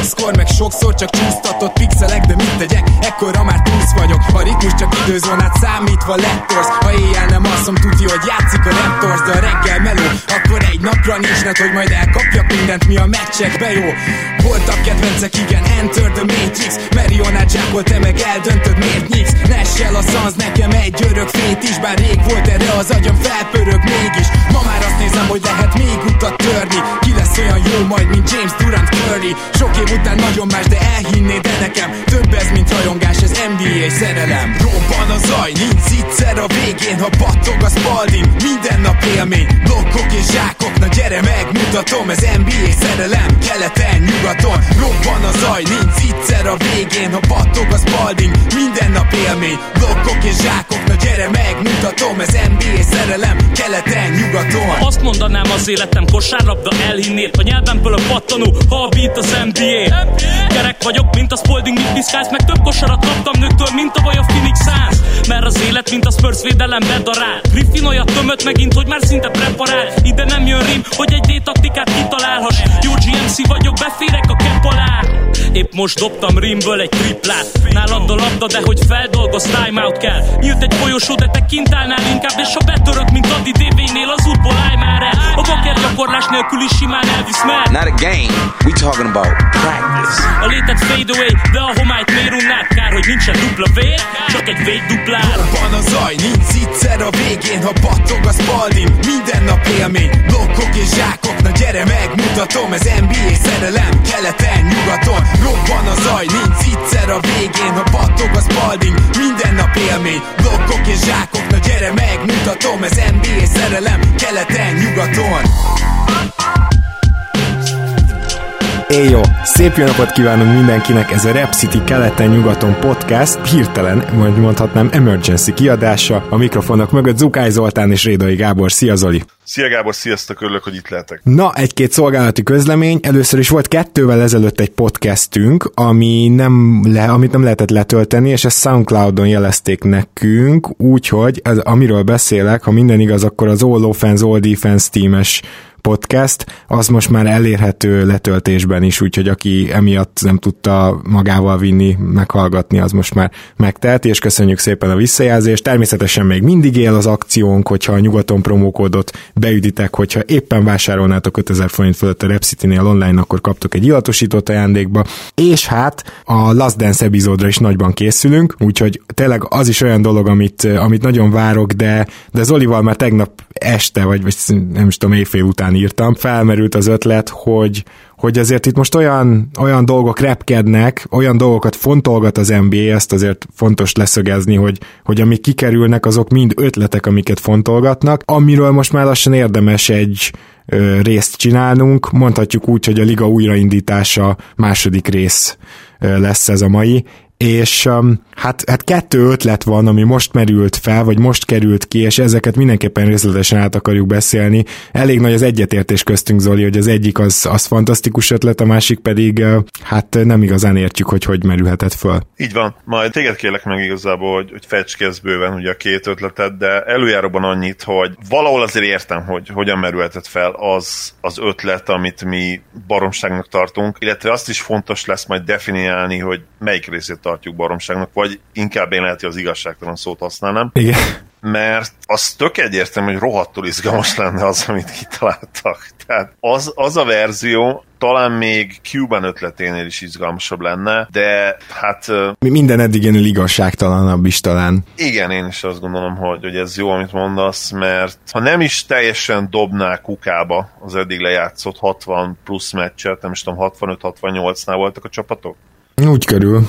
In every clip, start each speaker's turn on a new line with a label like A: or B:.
A: boxkor meg sokszor csak csúsztatott pixelek De mit tegyek, ekkora már túsz vagyok. A ritmus csak időzónát számítva lettorsz Ha éjjel nem alszom, tudja, hogy játszik a Raptors De a reggel meló, akkor egy napra nincs net, hogy majd elkapjak mindent, mi a meccsekbe jó. Voltak kedvencek, igen, Enter the Matrix. Marionát zsákol, te meg eldöntöd, miért nyíksz? Nessel a szansz, nekem egy örök fét is Bár rég volt erre az agyam, felpörög mégis. Ma már azt nézem, hogy lehet még utat törni. Ki lesz olyan jó majd, mint James Durant Curry. Sok év után nagyon más, de elhinnéd de nekem Több ez, mint rajongás, ez NBA szerelem. Robban a zaj, nincs egyszer a végén Ha battog a spalding, minden nap élmény. Blokkok és zsákok, na gyere megmutatom Ez NBA szerelem, keleten, nyugaton. Robban a zaj, nincs egyszer a végén Ha battog a spalding, minden nap élmény. Blokkok és zsákok, gyere megmutatom Ez NBA szerelem, keleten, nyugaton.
B: Azt mondanám az életem kosárlabda elhinnéd A nyelvemből a pattanó, ha a beat az NBA Vagyok, mint a Spalding, mit piszkálsz Meg több kosarat kaptam nőktől, mint a vaj a Phoenix Suns. Mert az élet, mint a Spurs védelem bedarál. Griffin olyat tömött megint, hogy már szinte preparál. Ide nem jön rim, hogy egy D-taktikát kitalálhass. Jó GMC vagyok, beférek a kepp alá. Épp most dobtam rimből egy triplát. Nálad a labda, de hogy feldolgoz, timeout kell. Nyílt egy folyosó, de te kint állnál inkább És ha betörök, mint Adi DV-nél, az útból állj már el. A baker gyakorlás nélkül is simán elvisz mer
C: Not a game, we talking about practice.
B: A létet fade away, de a homályt miért? Kár, hogy nincsen dupla vér, csak egy véd duplár
A: Van a zaj, nincs egyszer a végén Ha battog a spalding, minden nap élmény Blokkok és zsákok, na gyere megmutatom Ez NBA szerelem, keleten, nyugaton. Robban a zaj, nincs egyszer a végén Ha battog a spalding, minden nap élmény Blokkok és zsákok, na gyere megmutatom Ez NBA szerelem, keleten, nyugaton
D: Éjjó! Szép jó napot kívánunk mindenkinek, ez a Rap City keleten-nyugaton podcast, hirtelen, majd mondhatnám emergency kiadása, a mikrofonok mögött Zukály Zoltán és Rédai Gábor. Szia Zoli!
E: Szia Gábor, sziasztok, örülök, hogy itt lehetek.
D: Na, egy-két szolgálati közlemény. Először is volt kettővel ezelőtt egy podcastünk, ami nem le, amit nem lehetett letölteni, és ezt Soundcloudon jelezték nekünk, úgyhogy ez, amiről beszélek, ha minden igaz, akkor az All Offense, All Defense tímes podcast, az most már elérhető letöltésben is, úgyhogy aki emiatt nem tudta magával vinni, meghallgatni, az most már megteheti, és köszönjük szépen a visszajelzést. Természetesen még mindig él az akciónk, hogyha a nyugaton promókódot beüditek, hogyha éppen vásárolnátok 5000 forint fölött a Repcity-nél online, akkor kaptok egy illatosított ajándékba, és hát a Last Dance epizódra is nagyban készülünk, úgyhogy tényleg az is olyan dolog, amit, amit nagyon várok, de, de Zolival már tegnap este, vagy, vagy nem is tudom, éjfél után írtam, felmerült az ötlet, hogy, hogy azért itt most olyan, olyan dolgok repkednek, olyan dolgokat fontolgat az NBA, ezt azért fontos leszögezni, hogy, hogy amik kikerülnek, azok mind ötletek, amiket fontolgatnak, amiről most már lassan érdemes egy ö, részt csinálnunk, mondhatjuk úgy, hogy a liga újraindítása második rész lesz ez a mai, és um, hát, hát kettő ötlet van, ami most merült fel, vagy most került ki, és ezeket mindenképpen részletesen át akarjuk beszélni. Elég nagy az egyetértés köztünk, Zoli, hogy az egyik az, az fantasztikus ötlet, a másik pedig uh, hát nem igazán értjük, hogy hogy merülhetett föl.
E: Így van, majd téged kérlek meg igazából, hogy, hogy ezt bőven ugye a két ötletet, de előjáróban annyit, hogy valahol azért értem, hogy hogyan merülhetett fel az az ötlet, amit mi baromságnak tartunk, illetve azt is fontos lesz majd definiálni, hogy melyik részét tartjuk baromságnak, vagy inkább én lehet, hogy az igazságtalan szót használnám.
D: Igen.
E: Mert az tök egyértelmű, hogy rohadtul izgalmas lenne az, amit kitaláltak. Tehát az, az a verzió talán még Cuban ötleténél is izgalmasabb lenne, de hát...
D: Mi minden eddigenél igazságtalanabb is talán.
E: Igen, én is azt gondolom, hogy, hogy ez jó, amit mondasz, mert ha nem is teljesen dobná kukába az eddig lejátszott 60 plusz meccset, nem is tudom, 65-68-nál voltak a csapatok,
D: úgy körül.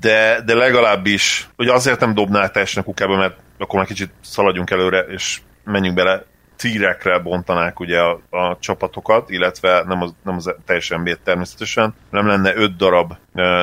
E: de, de legalábbis, hogy azért nem dobná teljesen a kukába, mert akkor már kicsit szaladjunk előre, és menjünk bele tírekre bontanák ugye a, a csapatokat, illetve nem az, nem az teljes nba természetesen, nem lenne öt darab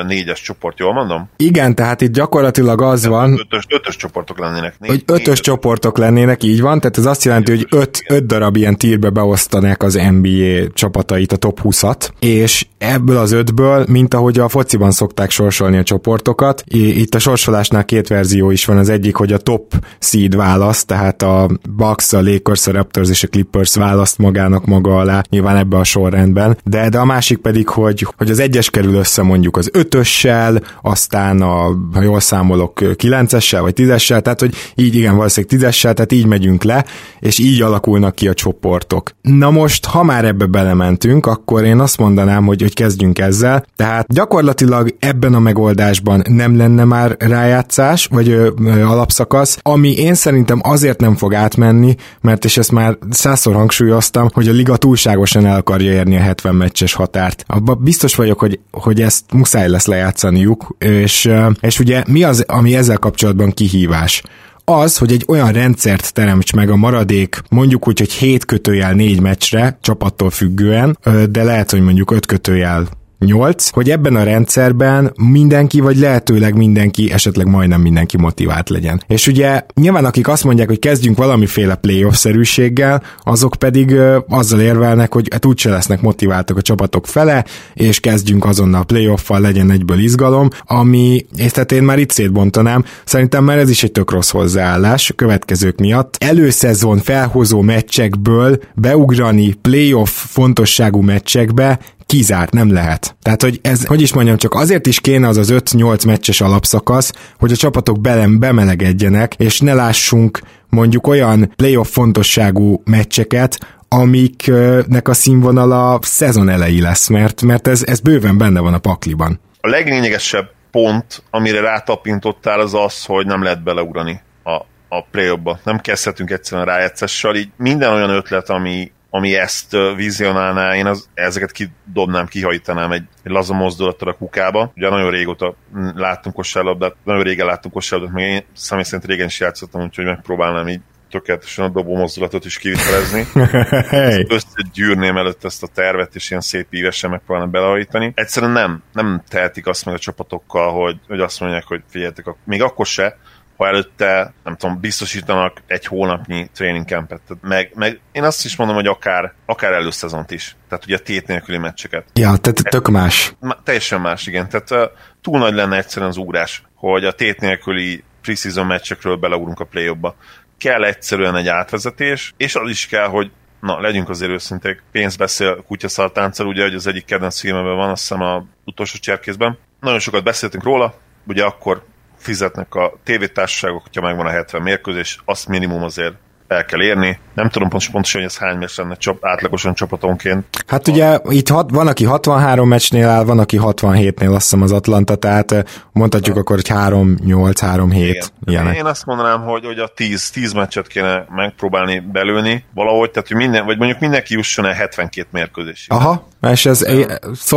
E: négyes csoport, jól mondom?
D: Igen, tehát itt gyakorlatilag az van...
E: Ötös, ötös csoportok lennének.
D: Négy, hogy ötös négy, csoportok lennének, így van, tehát ez azt jelenti, hogy öt, öt darab ilyen tírbe beosztanák az NBA csapatait, a top 20-at, és ebből az ötből, mint ahogy a fociban szokták sorsolni a csoportokat, itt a sorsolásnál két verzió is van, az egyik, hogy a top seed választ, tehát a Bucks, a Lakers, a Raptors és a Clippers választ magának maga alá, nyilván ebbe a sorrendben, de, de a másik pedig, hogy, hogy az egyes kerül össze mondjuk az ötössel, aztán a, ha jól számolok, kilencessel vagy tízessel, tehát hogy így igen, valószínűleg tízessel, tehát így megyünk le, és így alakulnak ki a csoportok. Na most, ha már ebbe belementünk, akkor én azt mondanám, hogy, hogy kezdjünk ezzel. Tehát gyakorlatilag ebben a megoldásban nem lenne már rájátszás, vagy ö, ö, alapszakasz, ami én szerintem azért nem fog átmenni, mert és ezt már százszor hangsúlyoztam, hogy a liga túlságosan el akarja érni a 70 meccses határt. Abba biztos vagyok, hogy, hogy ezt muszáj lesz lejátszaniuk, és, és ugye mi az, ami ezzel kapcsolatban kihívás? az, hogy egy olyan rendszert teremts meg a maradék, mondjuk úgy, hogy 7 kötőjel 4 meccsre, csapattól függően, de lehet, hogy mondjuk 5 kötőjel 8, hogy ebben a rendszerben mindenki, vagy lehetőleg mindenki, esetleg majdnem mindenki motivált legyen. És ugye nyilván akik azt mondják, hogy kezdjünk valamiféle playoff-szerűséggel, azok pedig ö, azzal érvelnek, hogy hát úgyse lesznek motiváltak a csapatok fele, és kezdjünk azonnal playoff-val, legyen egyből izgalom, ami, és tehát én már itt szétbontanám, szerintem már ez is egy tök rossz hozzáállás a következők miatt. Előszezon felhozó meccsekből beugrani playoff fontosságú meccsekbe kizárt, nem lehet. Tehát, hogy ez, hogy is mondjam, csak azért is kéne az az 5-8 meccses alapszakasz, hogy a csapatok belem bemelegedjenek, és ne lássunk mondjuk olyan playoff fontosságú meccseket, amiknek a színvonala szezon elejé lesz, mert, mert ez, ez bőven benne van a pakliban.
E: A leglényegesebb pont, amire rátapintottál, az az, hogy nem lehet beleugrani a, a play Nem kezdhetünk egyszerűen rájátszással, így minden olyan ötlet, ami, ami ezt vizionálná, én az, ezeket kidobnám, kihajtanám egy, egy laza mozdulattal a kukába. Ugye nagyon régóta láttunk kosárlabdát, nagyon régen láttunk kosárlabdát, meg én személy szerint régen is játszottam, úgyhogy megpróbálnám így tökéletesen a dobó mozdulatot is kivitelezni. hey. Összegyűrném előtt ezt a tervet, és ilyen szép ívesen megpróbálnám belehajtani. Egyszerűen nem, nem tehetik azt meg a csapatokkal, hogy, hogy azt mondják, hogy figyeljetek, még akkor se, ha előtte, nem tudom, biztosítanak egy hónapnyi training campet. Meg, meg én azt is mondom, hogy akár, akár előszezont is. Tehát ugye a tét nélküli meccseket.
D: Ja, tehát tök más.
E: Teljesen más, igen. Tehát túl nagy lenne egyszerűen az ugrás, hogy a tét nélküli preseason meccsekről beleugrunk a play ba Kell egyszerűen egy átvezetés, és az is kell, hogy na, legyünk azért őszinték, pénz beszél kutyaszaltánccal, ugye, hogy az egyik kedvenc filmben van, azt hiszem a utolsó cserkészben. Nagyon sokat beszéltünk róla, ugye akkor fizetnek a tévétársaságok, hogyha megvan a 70 mérkőzés, azt minimum azért el kell érni. Nem tudom pontosan, hogy ez hány meccs lenne csap, átlagosan csapatonként.
D: Hát ugye itt hat, van, aki 63 meccsnél áll, van, aki 67-nél azt hiszem az Atlanta, tehát mondhatjuk akkor, hogy 3-8-3-7
E: ilyenek. Én azt mondanám, hogy, hogy a 10, 10 meccset kéne megpróbálni belőni valahogy, tehát hogy minden, vagy mondjuk mindenki jusson el 72 mérkőzés.
D: Aha, és ez ja.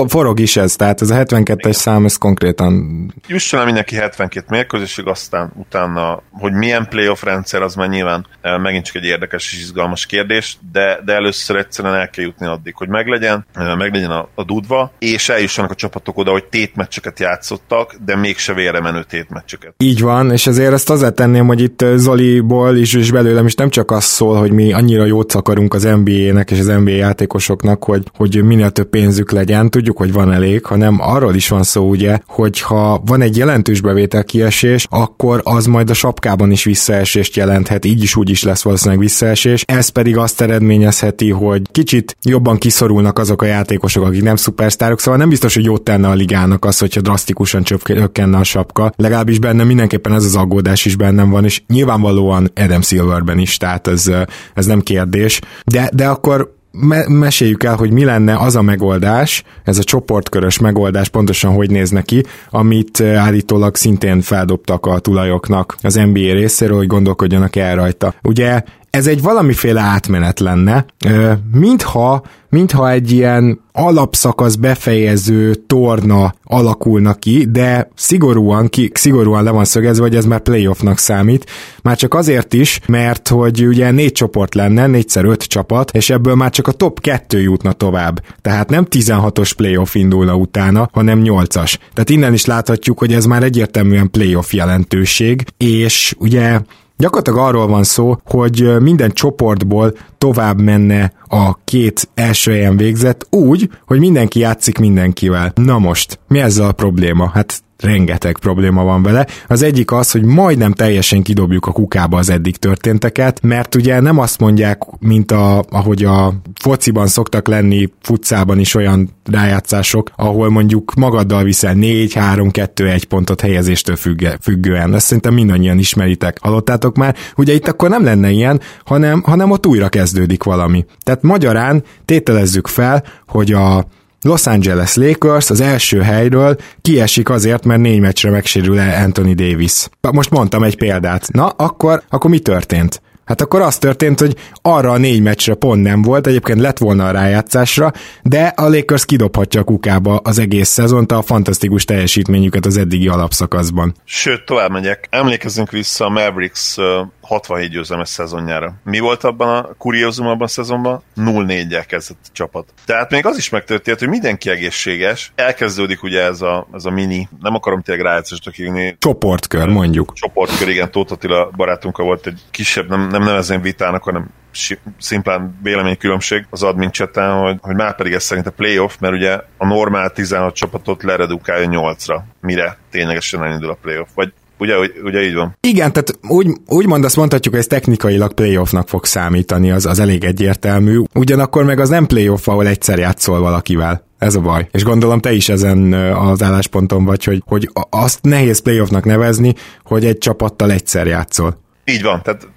D: forog is ez, tehát ez a 72-es szám, ez konkrétan...
E: Jusson el mindenki 72 mérkőzésig, aztán utána, hogy milyen playoff rendszer, az már nyilván megint csak egy érdekes és izgalmas kérdés, de, de először egyszerűen el kell jutni addig, hogy meglegyen, meglegyen a, a dudva, és eljussanak a csapatok oda, hogy tétmeccseket játszottak, de mégse vére menő tétmeccseket.
D: Így van, és ezért ezt azért tenném, hogy itt Zoliból is, és belőlem is nem csak az szól, hogy mi annyira jót akarunk az NBA-nek és az NBA játékosoknak, hogy, hogy minél több pénzük legyen, tudjuk, hogy van elég, hanem arról is van szó, ugye, hogy ha van egy jelentős bevétel kiesés, akkor az majd a sapkában is visszaesést jelenthet, így is úgy is lesz valószínűleg visszaesés. Ez pedig azt eredményezheti, hogy kicsit jobban kiszorulnak azok a játékosok, akik nem szupersztárok, szóval nem biztos, hogy jót tenne a ligának az, hogyha drasztikusan csökkenne a sapka. Legalábbis benne mindenképpen ez az aggódás is bennem van, és nyilvánvalóan Adam Silverben is, tehát ez, ez nem kérdés. De, de akkor me- meséljük el, hogy mi lenne az a megoldás, ez a csoportkörös megoldás pontosan hogy néz neki, amit eh, állítólag szintén feldobtak a tulajoknak az NBA részéről, hogy gondolkodjanak el rajta. Ugye ez egy valamiféle átmenet lenne, mintha, mintha egy ilyen alapszakasz befejező torna alakulna ki, de szigorúan, ki, szigorúan le van szögezve, hogy ez már playoffnak számít. Már csak azért is, mert hogy ugye négy csoport lenne, négyszer öt csapat, és ebből már csak a top kettő jutna tovább. Tehát nem 16-os playoff indulna utána, hanem 8-as. Tehát innen is láthatjuk, hogy ez már egyértelműen playoff jelentőség, és ugye Gyakorlatilag arról van szó, hogy minden csoportból tovább menne a két első helyen végzett úgy, hogy mindenki játszik mindenkivel. Na most, mi ezzel a probléma? Hát rengeteg probléma van vele. Az egyik az, hogy majdnem teljesen kidobjuk a kukába az eddig történteket, mert ugye nem azt mondják, mint a, ahogy a fociban szoktak lenni, futszában is olyan rájátszások, ahol mondjuk magaddal viszel 4, 3, 2, 1 pontot helyezéstől függe, függően. Ezt szerintem mindannyian ismeritek. Hallottátok már? Ugye itt akkor nem lenne ilyen, hanem, hanem ott újra kezdődik valami. Tehát magyarán tételezzük fel, hogy a Los Angeles Lakers az első helyről kiesik azért, mert négy meccsre megsérül el Anthony Davis. Most mondtam egy példát. Na, akkor, akkor mi történt? Hát akkor az történt, hogy arra a négy meccsre pont nem volt, egyébként lett volna a rájátszásra, de a Lakers kidobhatja a kukába az egész szezont a fantasztikus teljesítményüket az eddigi alapszakaszban.
E: Sőt, tovább megyek. Emlékezzünk vissza a Mavericks 67 győzelmes szezonjára. Mi volt abban a kuriózum abban a szezonban? 0-4-jel kezdett a csapat. Tehát még az is megtörtént, hogy mindenki egészséges. Elkezdődik ugye ez a, ez a mini, nem akarom tényleg rájátszásra kívni.
D: Csoportkör, mondjuk.
E: Csoportkör, igen, Tóth Attila barátunkkal volt egy kisebb, nem, nem nevezem vitának, hanem szimplán véleménykülönbség az admin cseten, hogy, hogy már pedig ez szerint a playoff, mert ugye a normál 16 csapatot leredukálja 8-ra, mire ténylegesen elindul a playoff. Vagy Ugye, ugye így van?
D: Igen, tehát úgy, úgymond azt mondhatjuk, hogy ez technikailag playoffnak fog számítani, az, az elég egyértelmű. Ugyanakkor meg az nem playoff, ahol egyszer játszol valakivel. Ez a baj. És gondolom te is ezen az állásponton vagy, hogy, hogy azt nehéz playoffnak nevezni, hogy egy csapattal egyszer játszol.
E: Így van, tehát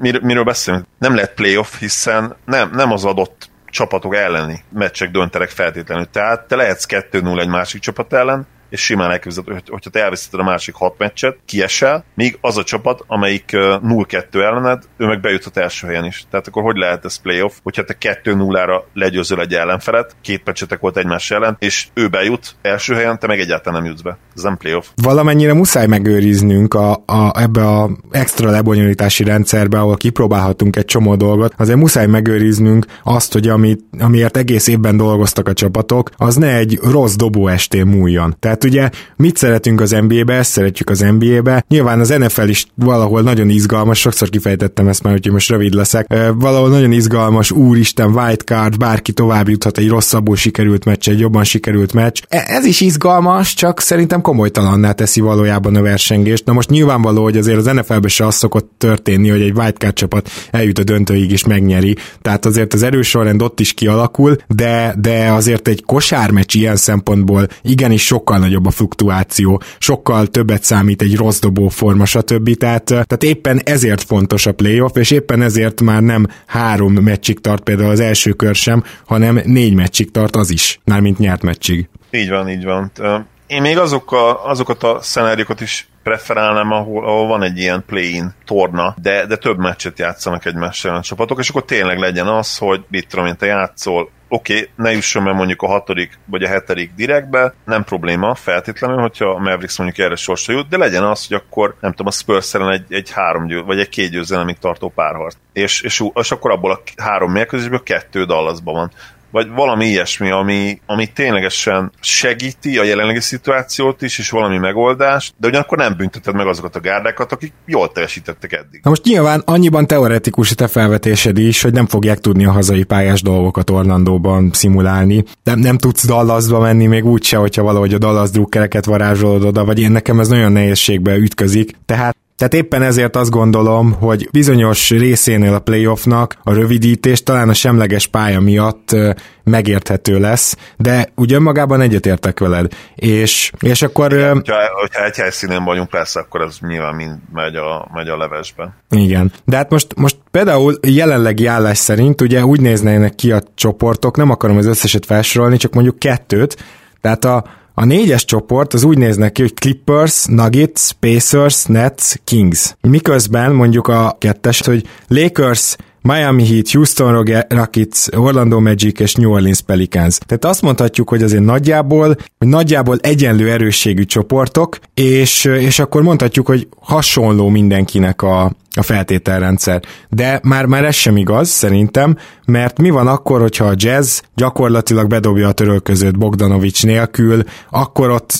E: mir, miről beszélünk? Nem lehet playoff, hiszen nem, nem az adott csapatok elleni meccsek döntenek feltétlenül. Tehát te lehetsz 2-0 egy másik csapat ellen, és simán elképzelhető, hogy, hogyha te elveszíted a másik hat meccset, kiesel, míg az a csapat, amelyik 0-2 ellened, ő meg bejuthat első helyen is. Tehát akkor hogy lehet ez playoff, hogyha te 2-0-ra legyőzöl egy ellenfelet, két meccsetek volt egymás ellen, és ő bejut első helyen, te meg egyáltalán nem jutsz be. Ez nem playoff.
D: Valamennyire muszáj megőriznünk a, a, ebbe a extra lebonyolítási rendszerbe, ahol kipróbálhatunk egy csomó dolgot, azért muszáj megőriznünk azt, hogy amit, amiért egész évben dolgoztak a csapatok, az ne egy rossz dobó estén múljon. Tehát ugye mit szeretünk az NBA-be, ezt szeretjük az NBA-be. Nyilván az NFL is valahol nagyon izgalmas, sokszor kifejtettem ezt már, hogy most rövid leszek. Valahol nagyon izgalmas, úristen, wildcard, bárki tovább juthat egy rosszabbul sikerült meccs, egy jobban sikerült meccs. E, ez is izgalmas, csak szerintem komolytalanná teszi valójában a versengést. Na most nyilvánvaló, hogy azért az NFL-ben se az szokott történni, hogy egy wildcard csapat eljut a döntőig is megnyeri. Tehát azért az erős sorrend ott is kialakul, de, de azért egy kosármeccs ilyen szempontból igenis sokkal nagyobb a fluktuáció, sokkal többet számít egy rossz dobóforma, stb. Tehát, tehát éppen ezért fontos a playoff, és éppen ezért már nem három meccsig tart például az első kör sem, hanem négy meccsig tart az is, mármint nyert meccsig.
E: Így van, így van. Én még azokkal, azokat a szenáriókat is preferálnám, ahol, ahol van egy ilyen play-in torna, de, de több meccset játszanak egymással a csapatok, és akkor tényleg legyen az, hogy mit tudom én, te játszol oké, okay, ne jusson el mondjuk a hatodik vagy a hetedik direktbe, nem probléma feltétlenül, hogyha a Mavericks mondjuk erre sorsa jut, de legyen az, hogy akkor nem tudom, a spurs egy, egy három győ, vagy egy két győzelemig tartó párharc. És, és, és, akkor abból a három mérkőzésből kettő Dallasban van vagy valami ilyesmi, ami, ami ténylegesen segíti a jelenlegi szituációt is, és valami megoldást, de ugyanakkor nem bünteted meg azokat a gárdákat, akik jól teljesítettek eddig.
D: Na most nyilván annyiban teoretikus a te felvetésed is, hogy nem fogják tudni a hazai pályás dolgokat Orlandóban szimulálni. Nem, nem tudsz Dallasba menni még úgyse, hogyha valahogy a Dallas drukkereket varázsolod oda, vagy én nekem ez nagyon nehézségbe ütközik. Tehát tehát éppen ezért azt gondolom, hogy bizonyos részénél a playoffnak a rövidítés talán a semleges pálya miatt megérthető lesz, de ugye magában egyetértek veled. És, és akkor...
E: Hogyha, hogyha egy helyszínen vagyunk, persze, akkor az nyilván mind megy a, megy a levesben.
D: Igen. De hát most, most például jelenlegi állás szerint ugye úgy néznének ki a csoportok, nem akarom az összeset felsorolni, csak mondjuk kettőt, tehát a, A négyes csoport az úgy néz neki, hogy Clippers, Nuggets, Pacers, Nets, Kings. Miközben mondjuk a kettes, hogy Lakers, Miami Heat, Houston Rockets, Orlando Magic és New Orleans Pelicans. Tehát azt mondhatjuk, hogy azért nagyjából, hogy nagyjából egyenlő erősségű csoportok, és, és akkor mondhatjuk, hogy hasonló mindenkinek a, a feltételrendszer. De már, már ez sem igaz, szerintem, mert mi van akkor, hogyha a jazz gyakorlatilag bedobja a törölközőt Bogdanovics nélkül, akkor ott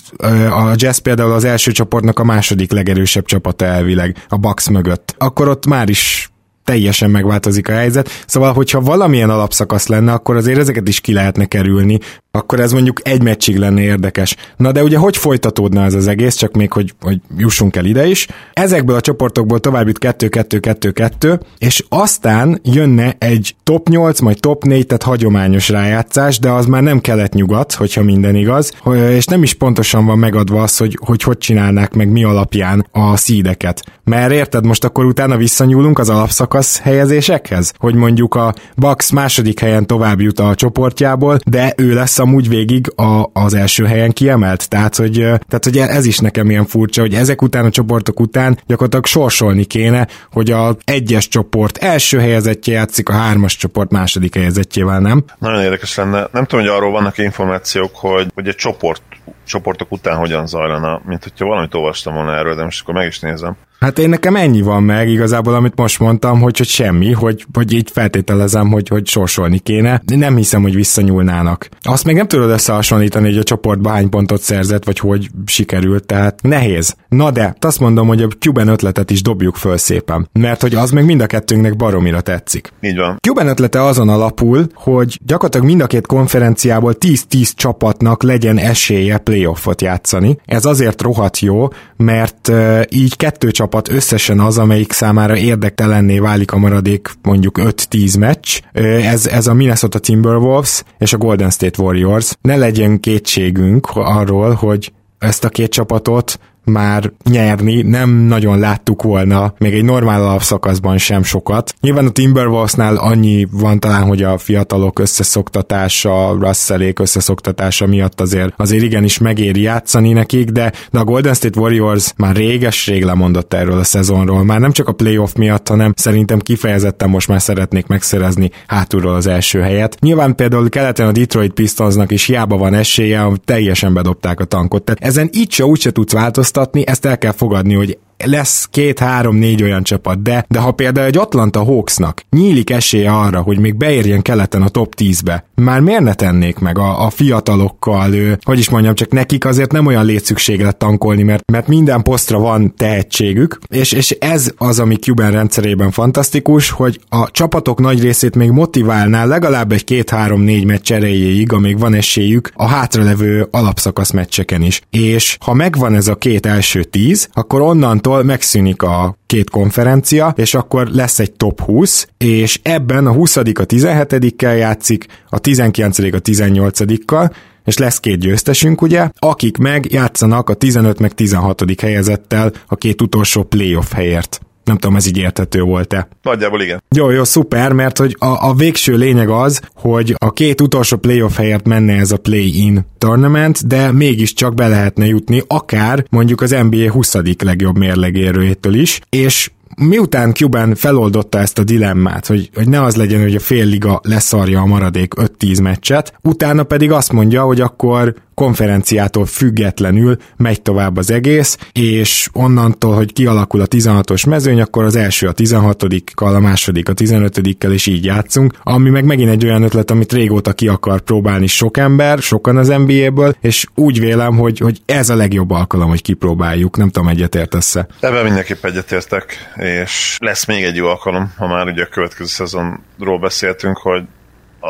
D: a jazz például az első csoportnak a második legerősebb csapata elvileg, a Bucks mögött. Akkor ott már is teljesen megváltozik a helyzet. Szóval, hogyha valamilyen alapszakasz lenne, akkor azért ezeket is ki lehetne kerülni, akkor ez mondjuk egy meccsig lenne érdekes. Na de ugye hogy folytatódna ez az egész, csak még hogy, hogy jussunk el ide is. Ezekből a csoportokból tovább jut 2-2-2-2, és aztán jönne egy top 8, majd top 4, tehát hagyományos rájátszás, de az már nem kelet-nyugat, hogyha minden igaz, és nem is pontosan van megadva az, hogy hogy, hogy csinálnák meg mi alapján a szídeket. Mert érted, most akkor utána visszanyúlunk az alapszakasz helyezésekhez, hogy mondjuk a Bucks második helyen tovább jut a csoportjából, de ő lesz amúgy végig a, az első helyen kiemelt. Tehát hogy, tehát, hogy ez is nekem ilyen furcsa, hogy ezek után a csoportok után gyakorlatilag sorsolni kéne, hogy a egyes csoport első helyezettje játszik, a hármas csoport második helyezettjével, nem?
E: Nagyon érdekes lenne. Nem tudom, hogy arról vannak információk, hogy, hogy egy csoport csoportok után hogyan zajlana, mint hogyha valamit olvastam volna erről, de most akkor meg is nézem.
D: Hát én nekem ennyi van meg igazából, amit most mondtam, hogy, hogy semmi, hogy, hogy így feltételezem, hogy, hogy sorsolni kéne. Nem hiszem, hogy visszanyúlnának. Azt még nem tudod összehasonlítani, hogy a csoportban hány pontot szerzett, vagy hogy sikerült, tehát nehéz. Na de, azt mondom, hogy a Cuban ötletet is dobjuk föl szépen, mert hogy az meg mind a kettőnknek baromira tetszik.
E: Így van.
D: Cuban ötlete azon alapul, hogy gyakorlatilag mind a két konferenciából 10-10 csapatnak legyen esélye playoffot játszani. Ez azért rohadt jó, mert uh, így kettő csapat csapat összesen az, amelyik számára érdektelenné válik a maradék mondjuk 5-10 meccs. Ez, ez a Minnesota Timberwolves és a Golden State Warriors. Ne legyen kétségünk arról, hogy ezt a két csapatot már nyerni nem nagyon láttuk volna, még egy normál alapszakaszban sem sokat. Nyilván a Timberwolvesnál annyi van talán, hogy a fiatalok összeszoktatása, Russellék összeszoktatása miatt azért, azért igenis megéri játszani nekik, de, de a Golden State Warriors már réges-rég lemondott erről a szezonról. Már nem csak a playoff miatt, hanem szerintem kifejezetten most már szeretnék megszerezni hátulról az első helyet. Nyilván például keleten a Detroit Pistonsnak is hiába van esélye, teljesen bedobták a tankot. Tehát ezen így se úgy se tudsz változtatni, változtatni, ezt el kell fogadni, hogy lesz két-három-négy olyan csapat, de, de ha például egy Atlanta Hawksnak nyílik esélye arra, hogy még beérjen keleten a top 10-be, már miért ne tennék meg a, a fiatalokkal, ő, hogy is mondjam, csak nekik azért nem olyan létszükséglet tankolni, mert, mert minden posztra van tehetségük, és, és ez az, ami Cuban rendszerében fantasztikus, hogy a csapatok nagy részét még motiválná legalább egy két-három-négy meccs erejéig, amíg van esélyük a hátralevő alapszakasz meccseken is. És ha megvan ez a két első tíz, akkor onnantól onnantól megszűnik a két konferencia, és akkor lesz egy top 20, és ebben a 20 a 17-kel játszik, a 19 a 18-kal, és lesz két győztesünk, ugye, akik meg játszanak a 15 meg 16. helyezettel a két utolsó playoff helyért. Nem tudom, ez így érthető volt-e.
E: Nagyjából igen.
D: Jó, jó, szuper, mert hogy a, a végső lényeg az, hogy a két utolsó playoff helyett menne ez a play-in tournament, de mégiscsak be lehetne jutni akár mondjuk az NBA 20. legjobb mérlegérőjétől is, és miután Cuban feloldotta ezt a dilemmát, hogy, hogy ne az legyen, hogy a fél liga leszarja a maradék 5-10 meccset, utána pedig azt mondja, hogy akkor konferenciától függetlenül megy tovább az egész, és onnantól, hogy kialakul a 16-os mezőny, akkor az első a 16-kal, a második a 15-kel, és így játszunk, ami meg megint egy olyan ötlet, amit régóta ki akar próbálni sok ember, sokan az NBA-ből, és úgy vélem, hogy, hogy ez a legjobb alkalom, hogy kipróbáljuk, nem tudom, egyetértesz-e.
E: Ebben mindenképp egyetértek, és lesz még egy jó alkalom, ha már ugye a következő szezonról beszéltünk, hogy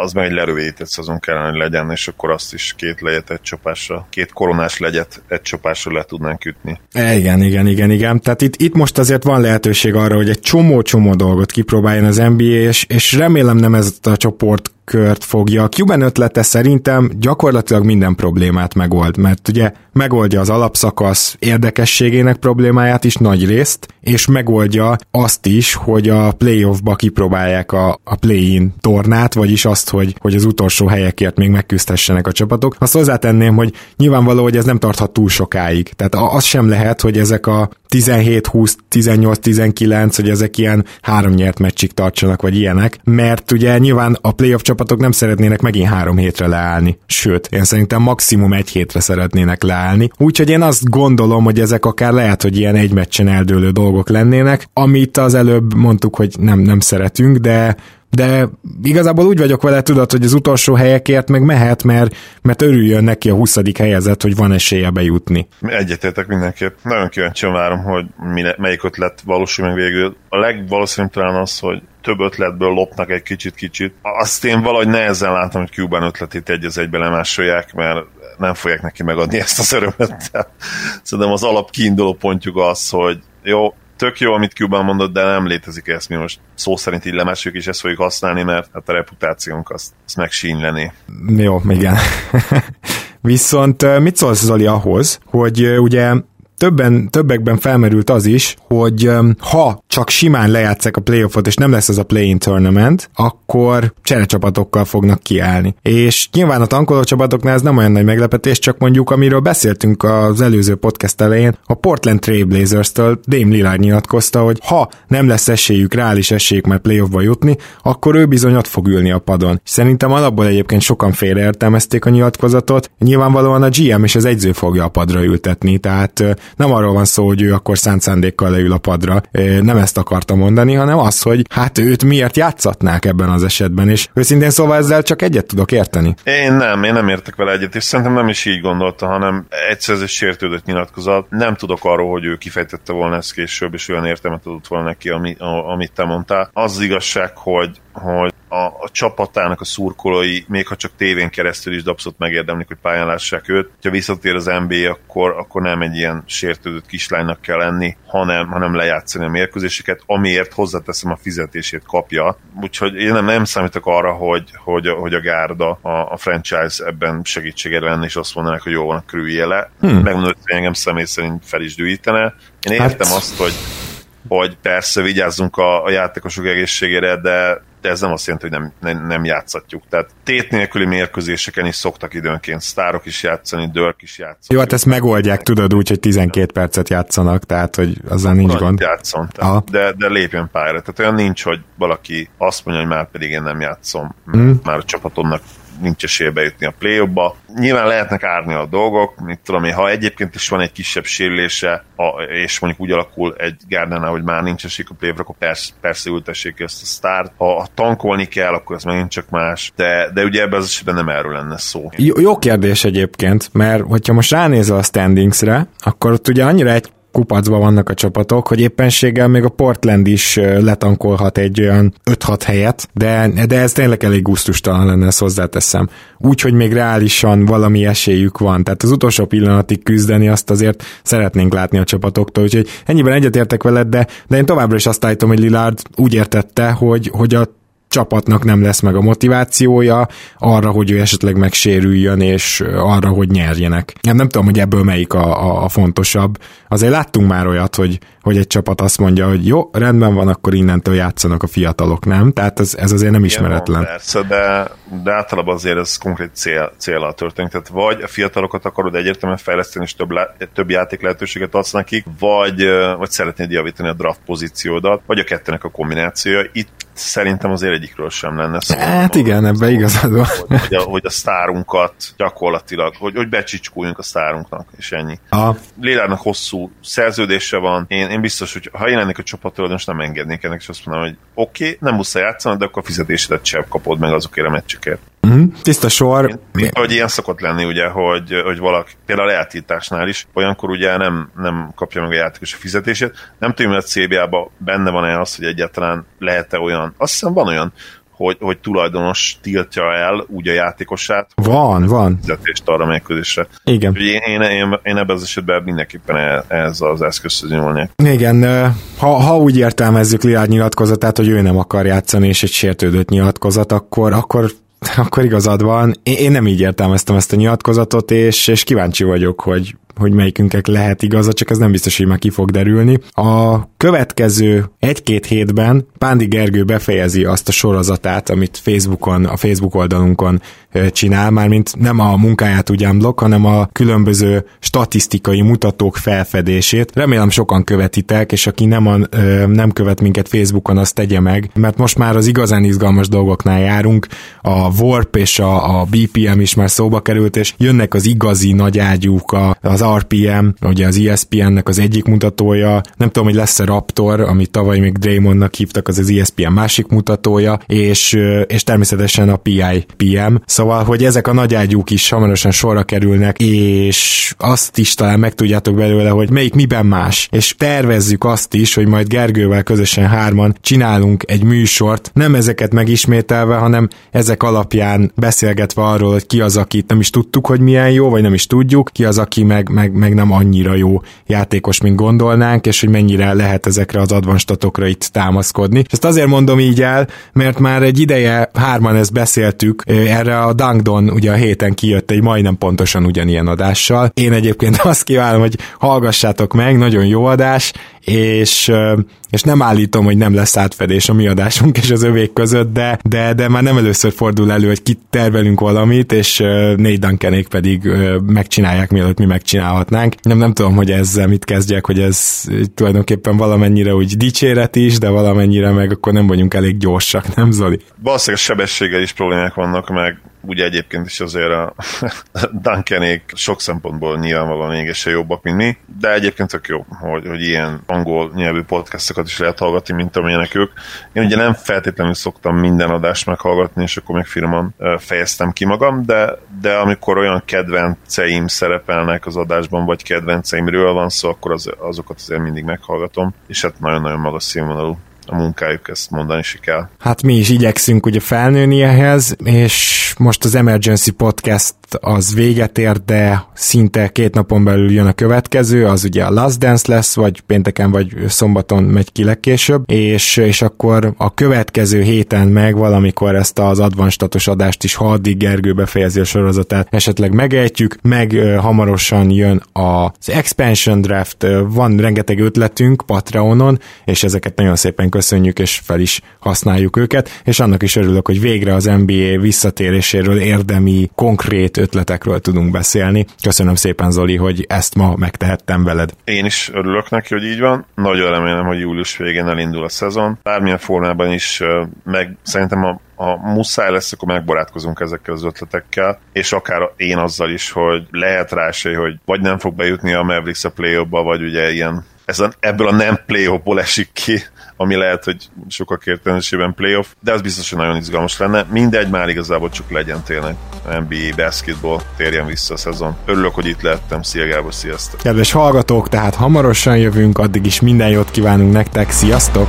E: az meg egy lerövidített szezon kellene, hogy legyen, és akkor azt is két legyet egy csapásra, két koronás legyet egy csapásra le tudnánk ütni.
D: E, igen, igen, igen, igen. Tehát itt, itt most azért van lehetőség arra, hogy egy csomó-csomó dolgot kipróbáljon az NBA, és, és remélem nem ez a csoport kört fogja. A Cuban ötlete szerintem gyakorlatilag minden problémát megold, mert ugye megoldja az alapszakasz érdekességének problémáját is nagy részt, és megoldja azt is, hogy a playoffba kipróbálják a, a play-in tornát, vagyis azt, hogy, hogy az utolsó helyekért még megküzdhessenek a csapatok. Azt hozzátenném, hogy nyilvánvaló, hogy ez nem tarthat túl sokáig. Tehát az sem lehet, hogy ezek a 17, 20, 18, 19, hogy ezek ilyen három nyert meccsig tartsanak, vagy ilyenek, mert ugye nyilván a playoff csapatok nem szeretnének megint három hétre leállni. Sőt, én szerintem maximum egy hétre szeretnének leállni. Úgyhogy én azt gondolom, hogy ezek akár lehet, hogy ilyen egy meccsen eldőlő dolgok lennének, amit az előbb mondtuk, hogy nem, nem szeretünk, de de igazából úgy vagyok vele, tudod, hogy az utolsó helyekért meg mehet, mert, mert örüljön neki a 20. helyezett, hogy van esélye bejutni.
E: Egyetértek mindenképp. Nagyon kíváncsian várom, hogy melyik ötlet valósul meg végül. A legvalószínűbb talán az, hogy több ötletből lopnak egy kicsit-kicsit. Azt én valahogy nehezen látom, hogy Cuban ötletét egy az egybe lemásolják, mert nem fogják neki megadni ezt az örömet. Szerintem az alap kiinduló pontjuk az, hogy jó, tök jó, amit Cuban mondott, de nem létezik ezt, mi most szó szerint így lemásoljuk, és ezt fogjuk használni, mert hát a reputációnk azt, azt megsínyleni.
D: Jó, igen. Viszont mit szólsz Zoli ahhoz, hogy ugye többen, többekben felmerült az is, hogy ha csak simán lejátszák a playoffot, és nem lesz ez a play-in tournament, akkor cserecsapatokkal fognak kiállni. És nyilván a tankoló csapatoknál ez nem olyan nagy meglepetés, csak mondjuk amiről beszéltünk az előző podcast elején, a Portland Trailblazers-től Dame Lillard nyilatkozta, hogy ha nem lesz esélyük, reális esélyük már playoffba jutni, akkor ő bizony ott fog ülni a padon. Szerintem alapból egyébként sokan félreértelmezték a nyilatkozatot. Nyilvánvalóan a GM és az egyző fogja a padra ültetni, tehát nem arról van szó, hogy ő akkor szánt szándékkal leül a padra, nem ezt akarta mondani, hanem az, hogy hát őt miért játszatnák ebben az esetben, és őszintén szóval ezzel csak egyet tudok érteni.
E: Én nem, én nem értek vele egyet, és szerintem nem is így gondolta, hanem egyszer ez egy sértődött nyilatkozat. Nem tudok arról, hogy ő kifejtette volna ezt később, és olyan értelmet adott volna neki, ami, amit te mondtál. Az, az igazság, hogy, hogy a, a csapatának a szurkolói, még ha csak tévén keresztül is abszolút megérdemlik, hogy pályán lássák őt. Ha visszatér az NBA, akkor, akkor nem egy ilyen sértődött kislánynak kell lenni, hanem, hanem lejátszani a mérkőzéseket, amiért hozzáteszem a fizetését kapja. Úgyhogy én nem, nem számítok arra, hogy, hogy, hogy a gárda, a, a franchise ebben segítségére lenne, és azt mondanak, hogy jó van, körülje le. Hmm. Megmondom, hogy engem személy szerint fel is dühítene. Én értem hát... azt, hogy hogy persze vigyázzunk a, a játékosok egészségére, de de ez nem azt jelenti, hogy nem, nem, nem játszatjuk. Tehát tét nélküli mérkőzéseken is szoktak időnként sztárok is játszani, Dörk is játszani.
D: Jó, hát ezt megoldják, tudod úgy, hogy 12 percet játszanak, tehát hogy azzal nincs gond.
E: Játszom, tehát, de, de lépjen pályára. Tehát olyan nincs, hogy valaki azt mondja, hogy már pedig én nem játszom, mm. már a csapatomnak nincs esélye bejutni a play ba Nyilván lehetnek árni a dolgok, mit tudom én, ha egyébként is van egy kisebb sérülése, a, és mondjuk úgy alakul egy Gardner, hogy már nincs esély a play akkor persze, persze ültessék ezt a start. Ha, tankolni kell, akkor ez megint csak más, de, de ugye ebben az esetben nem erről lenne szó.
D: Jó, jó kérdés egyébként, mert hogyha most ránézel a standingsre, akkor ott ugye annyira egy kupacban vannak a csapatok, hogy éppenséggel még a Portland is letankolhat egy olyan 5-6 helyet, de, de ez tényleg elég gusztustalan lenne, ezt hozzáteszem. Úgy, hogy még reálisan valami esélyük van. Tehát az utolsó pillanatig küzdeni azt azért szeretnénk látni a csapatoktól, úgyhogy ennyiben egyetértek veled, de, de én továbbra is azt állítom, hogy Lillard úgy értette, hogy, hogy a csapatnak nem lesz meg a motivációja arra, hogy ő esetleg megsérüljön, és arra, hogy nyerjenek. Nem, nem tudom, hogy ebből melyik a, a, a fontosabb. Azért láttunk már olyat, hogy, hogy egy csapat azt mondja, hogy jó, rendben van, akkor innentől játszanak a fiatalok, nem? Tehát ez, ez azért nem ismeretlen. Igen,
E: persze, de, de általában azért ez konkrét cél, célra történik. Tehát vagy a fiatalokat akarod egyértelműen fejleszteni, és több, több játék lehetőséget adsz nekik, vagy, vagy szeretnéd javítani a draft pozíciódat, vagy a kettőnek a kombinációja. Itt szerintem azért egyikről sem lenne
D: szó. Hát igen, ebben igazad van.
E: Hogy a, hogy a sztárunkat gyakorlatilag, hogy, hogy becsicskuljunk a sztárunknak, és ennyi.
D: Aha.
E: Lélárnak hosszú szerződése van, én, én biztos, hogy ha én lennék a csapattól, most nem engednék ennek, és azt mondom, hogy oké, okay, nem muszáj játszani, de akkor a fizetésedet sem kapod meg azokért a meccsekért.
D: Mm, tiszta sor. Mint,
E: mint, hogy ilyen szokott lenni, ugye, hogy, hogy valaki, például a lejátításnál is, olyankor ugye nem, nem kapja meg a játékos a fizetését. Nem tudom, hogy a CBA-ban benne van-e az, hogy egyáltalán lehet-e olyan, azt hiszem van olyan, hogy, hogy tulajdonos tiltja el úgy a játékosát.
D: Van, van.
E: Fizetést arra megközdésre.
D: Igen.
E: Én, én, én, én ebben az esetben mindenképpen ez az eszközhöz nyúlnék.
D: Igen, ha, ha úgy értelmezzük Liád nyilatkozatát, hogy ő nem akar játszani, és egy sértődött nyilatkozat, akkor, akkor akkor igazad van. Én, én nem így értelmeztem ezt a nyilatkozatot, és, és kíváncsi vagyok, hogy hogy melyikünknek lehet igaza, csak ez nem biztos, hogy már ki fog derülni. A következő egy-két hétben Pándi Gergő befejezi azt a sorozatát, amit Facebookon, a Facebook oldalunkon csinál, mármint nem a munkáját ugyan blokk, hanem a különböző statisztikai mutatók felfedését. Remélem sokan követitek, és aki nem, a, nem követ minket Facebookon, azt tegye meg, mert most már az igazán izgalmas dolgoknál járunk. A Warp és a, a BPM is már szóba került, és jönnek az igazi nagy ágyúk, az RPM, ugye az ESPN-nek az egyik mutatója, nem tudom, hogy lesz-e Raptor, amit tavaly még Draymondnak hívtak, az az ESPN másik mutatója, és, és természetesen a PI PM. Szóval, hogy ezek a nagy ágyúk is hamarosan sorra kerülnek, és azt is talán megtudjátok belőle, hogy melyik miben más. És tervezzük azt is, hogy majd Gergővel közösen hárman csinálunk egy műsort, nem ezeket megismételve, hanem ezek alapján beszélgetve arról, hogy ki az, akit nem is tudtuk, hogy milyen jó, vagy nem is tudjuk, ki az, aki meg, meg, meg nem annyira jó játékos, mint gondolnánk, és hogy mennyire lehet ezekre az advanstatokra itt támaszkodni. És ezt azért mondom így el, mert már egy ideje hárman ezt beszéltük, erre a Dunkdon ugye a héten kijött egy majdnem pontosan ugyanilyen adással. Én egyébként azt kívánom, hogy hallgassátok meg, nagyon jó adás, és, és nem állítom, hogy nem lesz átfedés a mi adásunk és az övék között, de, de, de már nem először fordul elő, hogy kit tervelünk valamit, és négy Duncanék pedig megcsinálják, mielőtt mi megcsinálhatnánk. Nem, nem tudom, hogy ezzel mit kezdjek, hogy ez tulajdonképpen valamennyire úgy dicséret is, de valamennyire meg akkor nem vagyunk elég gyorsak, nem Zoli?
E: Valószínűleg sebességgel is problémák vannak, meg ugye egyébként is azért a Duncanék sok szempontból nyilvánvalóan mégis jobbak, mint mi, de egyébként tök jó, hogy, hogy ilyen angol nyelvű podcastokat is lehet hallgatni, mint amilyenek ők. Én ugye nem feltétlenül szoktam minden adást meghallgatni, és akkor meg finoman fejeztem ki magam, de, de amikor olyan kedvenceim szerepelnek az adásban, vagy kedvenceimről van szó, akkor az, azokat azért mindig meghallgatom, és hát nagyon-nagyon magas színvonalú a munkájuk, ezt mondani is kell.
D: Hát mi is igyekszünk ugye felnőni ehhez, és most az Emergency Podcast az véget ér, de szinte két napon belül jön a következő, az ugye a Last Dance lesz, vagy pénteken, vagy szombaton megy ki legkésőbb, és, és akkor a következő héten meg valamikor ezt az advanstatos adást is, ha addig Gergő befejezi a sorozatát, esetleg megejtjük, meg hamarosan jön az Expansion Draft, van rengeteg ötletünk Patreonon, és ezeket nagyon szépen köszönjük, és fel is használjuk őket, és annak is örülök, hogy végre az NBA visszatéréséről érdemi, konkrét ötletekről tudunk beszélni. Köszönöm szépen, Zoli, hogy ezt ma megtehettem veled.
E: Én is örülök neki, hogy így van. Nagyon remélem, hogy július végén elindul a szezon. Bármilyen formában is, meg szerintem a a muszáj lesz, akkor megbarátkozunk ezekkel az ötletekkel, és akár én azzal is, hogy lehet rá esély, hogy vagy nem fog bejutni a Mavericks a play vagy ugye ilyen ez a, ebből a nem play esik ki, ami lehet, hogy sokak értelmesében playoff, de az biztos, hogy nagyon izgalmas lenne. Mindegy, már igazából csak legyen tényleg NBA basketball, térjen vissza a szezon. Örülök, hogy itt lettem. Szia Gábor, sziasztok!
D: Kedves hallgatók, tehát hamarosan jövünk, addig is minden jót kívánunk nektek, sziasztok!